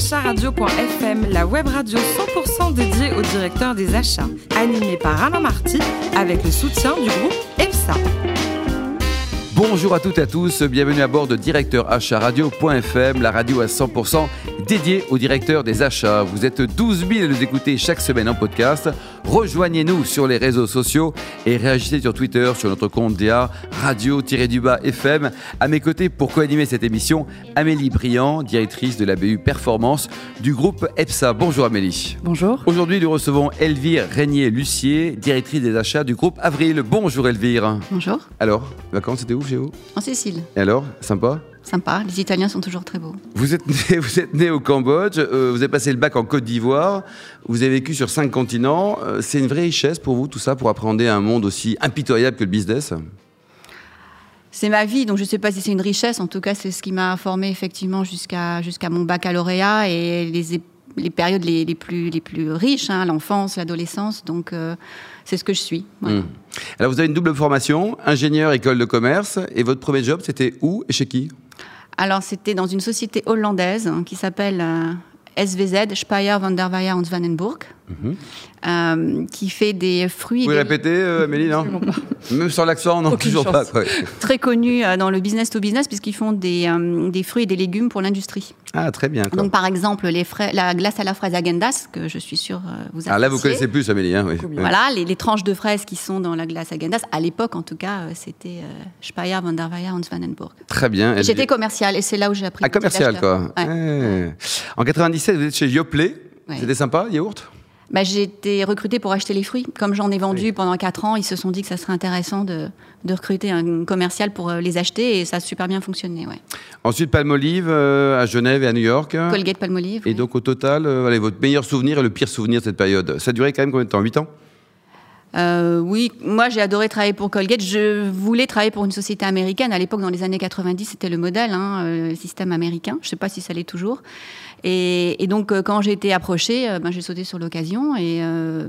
acharadio.fm, la web radio 100% dédiée au directeur des achats, animée par Alain Marty avec le soutien du groupe EPSA. Bonjour à toutes et à tous, bienvenue à bord de Directeur Achat Radio.fm, la radio à 100% dédiée au directeur des achats. Vous êtes 12 000 à nous écouter chaque semaine en podcast. Rejoignez-nous sur les réseaux sociaux et réagissez sur Twitter sur notre compte DA Radio-du-bas FM. À mes côtés pour co-animer cette émission, Amélie Briand, directrice de la BU Performance du groupe EPSA. Bonjour Amélie. Bonjour. Aujourd'hui, nous recevons Elvire Régnier-Lucier, directrice des achats du groupe Avril. Bonjour Elvire. Bonjour. Alors, vacances, c'était où chez vous En Sicile. Et alors, sympa? Sympa, les Italiens sont toujours très beaux. Vous êtes né, vous êtes né au Cambodge, euh, vous avez passé le bac en Côte d'Ivoire, vous avez vécu sur cinq continents. Euh, c'est une vraie richesse pour vous, tout ça, pour appréhender un monde aussi impitoyable que le business? C'est ma vie, donc je ne sais pas si c'est une richesse. En tout cas, c'est ce qui m'a formé effectivement jusqu'à jusqu'à mon baccalauréat et les, les périodes les, les plus, les plus riches, hein, l'enfance, l'adolescence. Donc, euh, c'est ce que je suis. Voilà. Hmm. Alors, vous avez une double formation, ingénieur école de commerce, et votre premier job, c'était où et chez qui? Alors, c'était dans une société hollandaise hein, qui s'appelle euh, SVZ, Speyer van der Weyer und Euh, qui fait des fruits. Vous des répéter, euh, Amélie, non Même sans l'accent, non, Aucune toujours chance. pas. très connus euh, dans le business to business puisqu'ils font des, des fruits et des légumes pour l'industrie. Ah, très bien. quoi. Donc par exemple les frais, la glace à la fraise Agendas que je suis sûre vous appréciez. Alors là, vous connaissez plus, Amélie. Hein, oui. Voilà, les, les tranches de fraises qui sont dans la glace Agendas, à l'époque en tout cas, c'était Speyer, Van der Weyer und Swanenburg. Très bien. J'étais commerciale et c'est là où j'ai appris. Ah, commercial, quoi. Ouais. Ouais. En 97, vous êtes chez Yoplait. C'était sympa, yaourt? Bah, j'ai été recrutée pour acheter les fruits. Comme j'en ai vendu pendant 4 ans, ils se sont dit que ça serait intéressant de, de recruter un commercial pour euh, les acheter et ça a super bien fonctionné. Ouais. Ensuite, Palmolive euh, à Genève et à New York. Colgate Palmolive. Et ouais. donc, au total, euh, allez, votre meilleur souvenir et le pire souvenir de cette période Ça a duré quand même combien de temps? 8 ans? Euh, oui, moi j'ai adoré travailler pour Colgate. Je voulais travailler pour une société américaine. À l'époque, dans les années 90, c'était le modèle, hein, euh, le système américain. Je ne sais pas si ça l'est toujours. Et, et donc, euh, quand j'ai été approchée, euh, ben, j'ai sauté sur l'occasion et euh,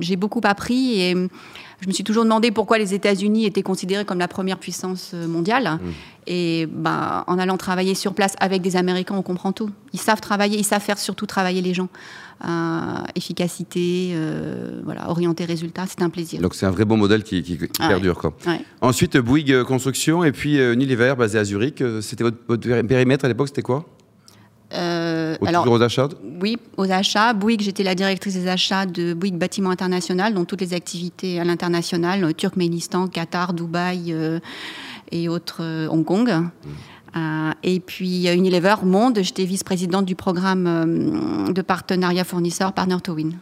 j'ai beaucoup appris. Et je me suis toujours demandé pourquoi les États-Unis étaient considérés comme la première puissance euh, mondiale. Et ben, en allant travailler sur place avec des Américains, on comprend tout. Ils savent travailler, ils savent faire surtout travailler les gens. Euh, efficacité, euh, voilà, orienter résultat, c'est un plaisir. Donc, c'est un vrai bon modèle qui, qui- qui Ah ouais. perdure. Quoi. Ouais. Ensuite, Bouygues Construction et puis euh, Unilever, basé à Zurich. C'était votre, votre périmètre à l'époque, c'était quoi? Au- alors, Toujours aux achats oui, aux achats. Bouygues, j'étais la directrice des achats de Bouygues Bâtiment International, dont toutes les activités à l'international, euh, Turkménistan, Qatar, Dubaï euh, et autres, euh, Hong Kong. Euh, et puis Unilever Monde, j'étais vice-présidente du programme de partenariat fournisseur Partner to Win.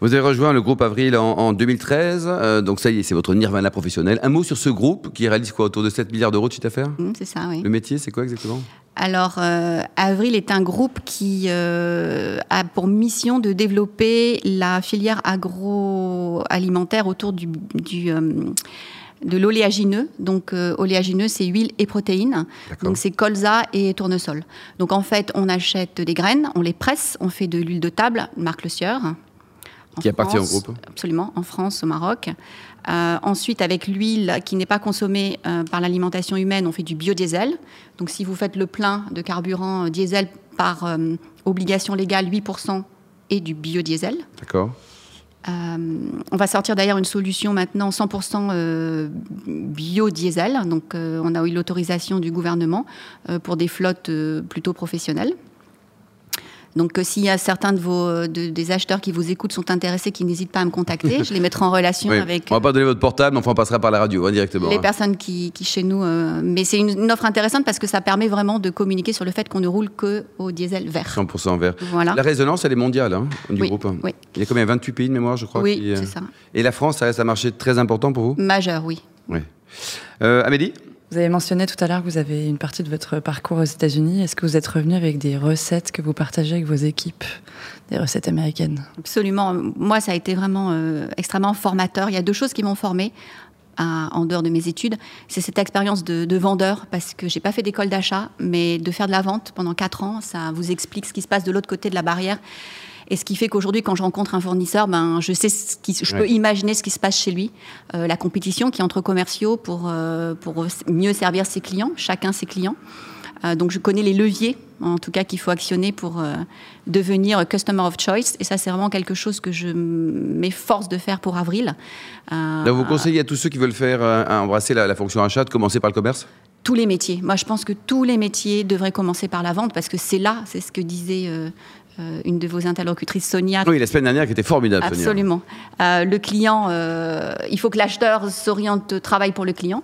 Vous avez rejoint le groupe Avril en, en 2013. euh, donc, ça y est, c'est votre nirvana professionnel. Un mot sur ce groupe qui réalise quoi Autour de 7 milliards d'euros de chiffre d'affaires? Hum, c'est ça, oui. Le métier, c'est quoi exactement? Alors, euh, Avril est un groupe qui euh, a pour mission de développer la filière agroalimentaire autour du, du, de l'oléagineux. Donc, euh, oléagineux, c'est huile et protéines. Donc, c'est colza et tournesol. Donc, en fait, on achète des graines, on les presse, on fait de l'huile de table, marque Le Sieur. En Qui appartient au France, groupe. Absolument, en France, au Maroc. Euh, ensuite, avec l'huile qui n'est pas consommée euh, par l'alimentation humaine, on fait du biodiesel. Donc, si vous faites le plein de carburant euh, diesel par euh, obligation légale, 8% et du biodiesel. D'accord. Euh, on va sortir d'ailleurs une solution maintenant 100% euh, biodiesel. Donc, euh, on a eu l'autorisation du gouvernement pour des flottes plutôt professionnelles. Donc, euh, s'il y a certains de vos de- des acheteurs qui vous écoutent sont intéressés, qui n'hésitent pas à me contacter, je les mettrai en relation Oui. avec On va pas donner votre portable, mais enfin, on passera par la radio hein, directement. les hein. personnes qui, qui chez nous. euh, mais c'est une, une offre intéressante parce que ça permet vraiment de communiquer sur le fait qu'on ne roule que au diesel vert. 100% vert. Voilà. La résonance, elle est mondiale hein, du Oui, groupe. oui. Il y a combien 28 pays de mémoire, je crois. Oui, qui, euh, c'est ça. Et la France, ça reste un marché très important pour vous? Majeur, oui. Oui. Euh, Amélie? Vous avez mentionné tout à l'heure que vous avez une partie de votre parcours aux États-Unis. Est-ce que vous êtes revenu avec des recettes que vous partagez avec vos équipes, des recettes américaines? Absolument. Moi, ça a été vraiment euh, extrêmement formateur. Il y a deux choses qui m'ont formée. en dehors de mes études, c'est cette expérience de, de vendeur, parce que j'ai pas fait d'école d'achat, mais de faire de la vente pendant quatre ans, ça vous explique ce qui se passe de l'autre côté de la barrière. Et ce qui fait qu'aujourd'hui, quand je rencontre un fournisseur, ben, je sais ce qui, je peux imaginer ce qui se passe chez lui, Euh, la compétition qui est entre commerciaux pour, euh, pour mieux servir ses clients, chacun ses clients. donc je connais les leviers, en tout cas, qu'il faut actionner pour devenir customer of choice. Et ça, c'est vraiment quelque chose que je m'efforce de faire pour avril. vous conseillez à tous ceux qui veulent faire embrasser la, la fonction achat de commencer par le commerce? Tous les métiers. Moi, je pense que tous les métiers devraient commencer par la vente parce que c'est là, c'est ce que disait euh, une de vos interlocutrices, Sonia. Oui, la semaine dernière, qui était formidable. Absolument. Euh, le client, euh, il faut que l'acheteur s'oriente, travaille pour le client.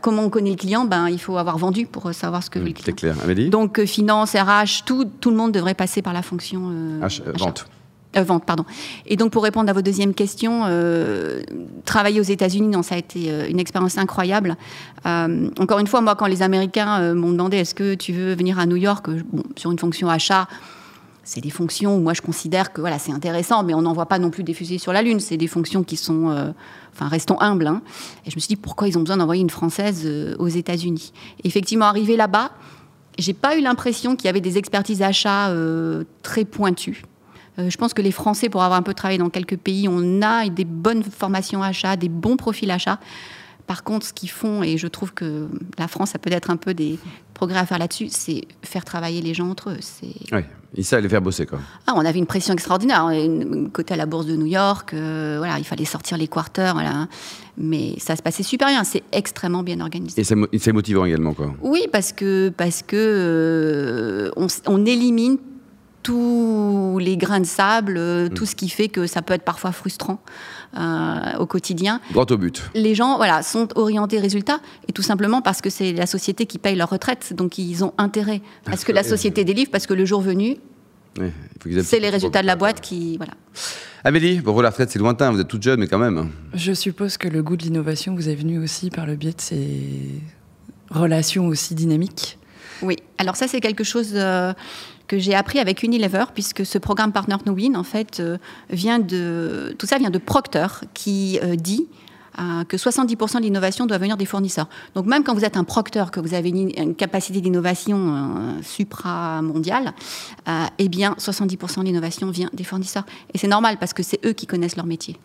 comment on connaît le client? Ben, Il faut avoir vendu pour savoir ce que veut le client. Clair. Amélie? Donc, finance, RH, tout, tout le monde devrait passer par la fonction vente. vente, pardon. Et donc, pour répondre à votre deuxième question, travailler aux États-Unis, non, ça a été une expérience incroyable. encore une fois, moi, quand les Américains m'ont demandé est-ce que tu veux venir à New York, bon, sur une fonction achat, c'est des fonctions où moi je considère que voilà, c'est intéressant, mais on n'en voit pas non plus des fusées sur la Lune. C'est des fonctions qui sont, euh, enfin, restons humbles. Hein. Et je me suis dit, pourquoi ils ont besoin d'envoyer une Française euh, aux États-Unis? Effectivement, arrivé là-bas, j'ai pas eu l'impression qu'il y avait des expertises achats euh, très pointues. je pense que les Français, pour avoir un peu travaillé dans quelques pays, on a des bonnes formations achats, des bons profils achats. Par contre, ce qu'ils font, et je trouve que la France a peut-être un peu des progrès à faire là-dessus, c'est faire travailler les gens entre eux. Oui, et ça, les faire bosser, quoi. Ah, on avait une pression extraordinaire. Côté à la bourse de New York, euh, voilà, il fallait sortir les quarters, voilà. Mais ça se passait super bien. C'est extrêmement bien organisé. Et c'est motivant également, quoi. Oui, parce que, parce que euh, on, on élimine tous les grains de sable, euh, tout mm. ce qui fait que ça peut être parfois frustrant euh, au quotidien. Droit au but. Les gens voilà, sont orientés résultats, et tout simplement parce que c'est la société qui paye leur retraite, donc ils ont intérêt à ce que la société délivre, parce que le jour venu, c'est les résultats de la boîte qui... Voilà. Amélie, bon, la retraite, c'est lointain, vous êtes toute jeune, mais quand même. Je suppose que le goût de l'innovation vous est venu aussi par le biais de ces relations aussi dynamiques. Oui, alors ça, c'est quelque chose... Euh, que j'ai appris avec Unilever, puisque ce programme Partner No Win, en fait, euh, vient de. Tout ça vient de Procter, qui euh, dit euh, que 70% de l'innovation doit venir des fournisseurs. Donc même quand vous êtes un Procter, que vous avez une, capacité d'innovation supramondiale, eh bien 70% de l'innovation vient des fournisseurs. Et c'est normal parce que c'est eux qui connaissent leur métier.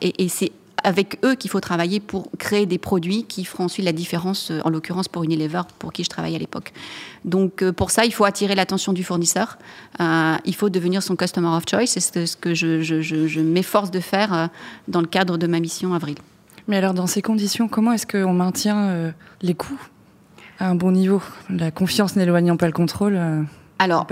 et, et c'est avec eux qu'il faut travailler pour créer des produits qui feront ensuite la différence, euh, en l'occurrence pour Unilever, pour qui je travaillais à l'époque. Donc euh, pour ça, il faut attirer l'attention du fournisseur, euh, il faut devenir son customer of choice, c'est ce que je, m'efforce de faire dans le cadre de ma mission Avril. Mais alors dans ces conditions, comment est-ce qu'on maintient les coûts à un bon niveau? La confiance n'éloignant pas le contrôle alors,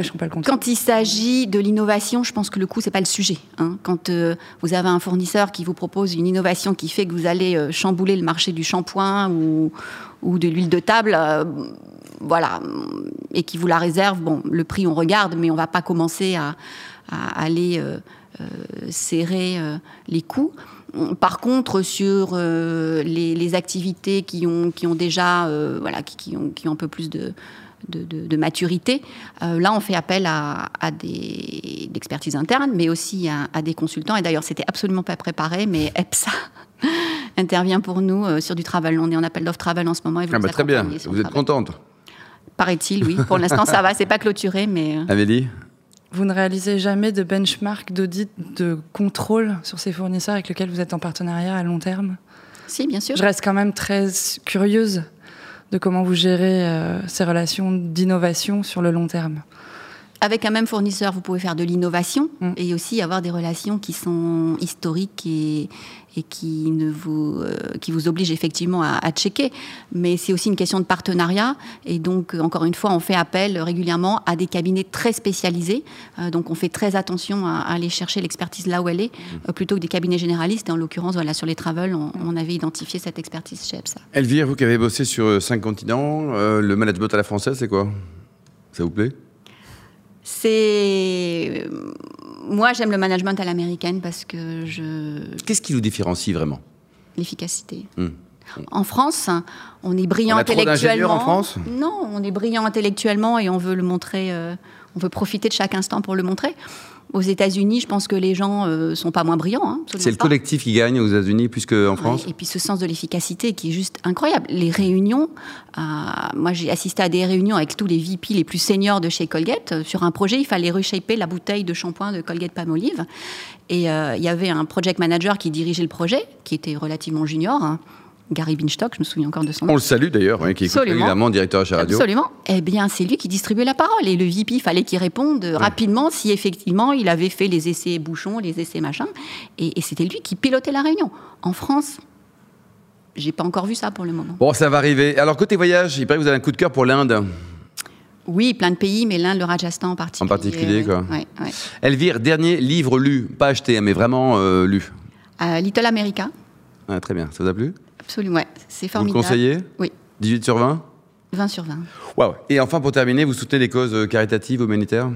quand il s'agit de l'innovation, je pense que le coût, c'est pas le sujet. Hein. Quand euh, vous avez un fournisseur qui vous propose une innovation qui fait que vous allez euh, chambouler le marché du shampoing ou, de l'huile de table, euh, voilà, et qui vous la réserve, bon, le prix, on regarde, mais on va pas commencer à, aller serrer les coûts. Par contre, sur les, activités qui ont, qui ont déjà, voilà, qui, ont, qui ont un peu plus de de, maturité. Euh, là, on fait appel à, des expertises internes, mais aussi à, des consultants. Et d'ailleurs, c'était absolument pas préparé, mais EPSA intervient pour nous euh, sur du travail. On est en appel d'offres travail en ce moment. Et ah bah très bien, vous êtes contente Paraît-il, oui. Pour l'instant, ça va. C'est pas clôturé, mais. Euh. Amélie vous ne réalisez jamais de benchmark, d'audit, de contrôle sur ces fournisseurs avec lesquels vous êtes en partenariat à long terme? Si, bien sûr. Je reste quand même très curieuse de comment vous gérez euh, ces relations d'innovation sur le long terme avec un même fournisseur, vous pouvez faire de l'innovation mm. et aussi avoir des relations qui sont historiques et, et qui, ne vous, euh, qui vous obligent effectivement à, checker. Mais c'est aussi une question de partenariat. Et donc, euh, encore une fois, on fait appel régulièrement à des cabinets très spécialisés. Euh, donc, on fait très attention à, aller chercher l'expertise là où elle est, mm. plutôt que des cabinets généralistes. Et en l'occurrence, voilà, sur les travels, on, avait identifié cette expertise chez EPSA. Elvire, vous qui avez bossé sur cinq continents, le management à la française, c'est quoi? Ça vous plaît? C'est. Moi, j'aime le management à l'américaine parce que je. Qu'est-ce qui vous différencie vraiment? L'efficacité. Hmm. En France, on est brillant on a intellectuellement. en France Non, on est brillant intellectuellement et on veut le montrer. Euh, on veut profiter de chaque instant pour le montrer. Aux États-Unis, je pense que les gens ne euh, sont pas moins brillants. Hein, c'est le collectif qui gagne aux États-Unis plus qu'en France. et puis ce sens de l'efficacité qui est juste incroyable. Les réunions, euh, moi j'ai assisté à des réunions avec tous les VP les plus seniors de chez Colgate. Sur un projet, il fallait reshaper la bouteille de shampoing de Colgate Palmolive. Et euh, il y avait un project manager qui dirigeait le projet, qui était relativement junior. Hein. Gary Binstock, je me souviens encore de son nom. On le salue d'ailleurs, qui est évidemment directeur achat radio. Absolument. Eh bien, c'est lui qui distribuait la parole. Et le VP, il fallait qu'il réponde rapidement si effectivement il avait fait les essais bouchons, les essais machin. Et, et c'était lui qui pilotait la réunion. En France, j'ai pas encore vu ça pour le moment. Bon, ça va arriver. Alors, côté voyage, il paraît que vous avez un coup de cœur pour l'Inde. Oui, plein de pays, mais l'Inde, le Rajasthan en particulier. En particulier, quoi. Ouais, ouais. Elvire, dernier livre lu, pas acheté, hein, mais vraiment euh, lu. Euh, Little America, Ah, très bien, ça vous a plu? Absolument, ouais, c'est Vous le formidable. conseillez Oui, 18 sur 20 20 sur 20. Ouais, ouais. Et enfin, pour terminer, vous soutenez les causes euh, caritatives, humanitaires?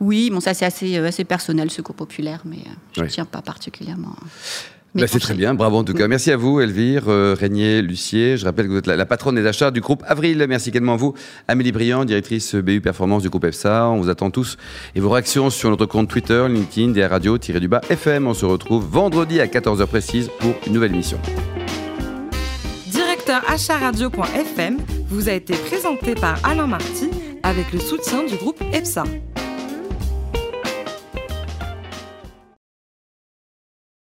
Oui, bon, ça c'est assez, euh, assez personnel, secours populaire, mais euh, je ne Oui. tiens pas particulièrement. Bah, c'est très bien, bravo en tout cas. Merci à vous, Elvire, euh, Régnier, Lucier. Je rappelle que vous êtes la, la patronne des achats du groupe Avril. Merci également à vous, Amélie Briand, directrice BU Performance du groupe EFSA. On vous attend tous et vos réactions sur notre compte Twitter, LinkedIn, DR Radio-du-bas FM. On se retrouve vendredi à 14h précise pour une nouvelle émission. Directeur acharadio.fm vous a été présenté par Alain Marty avec le soutien du groupe EPSA.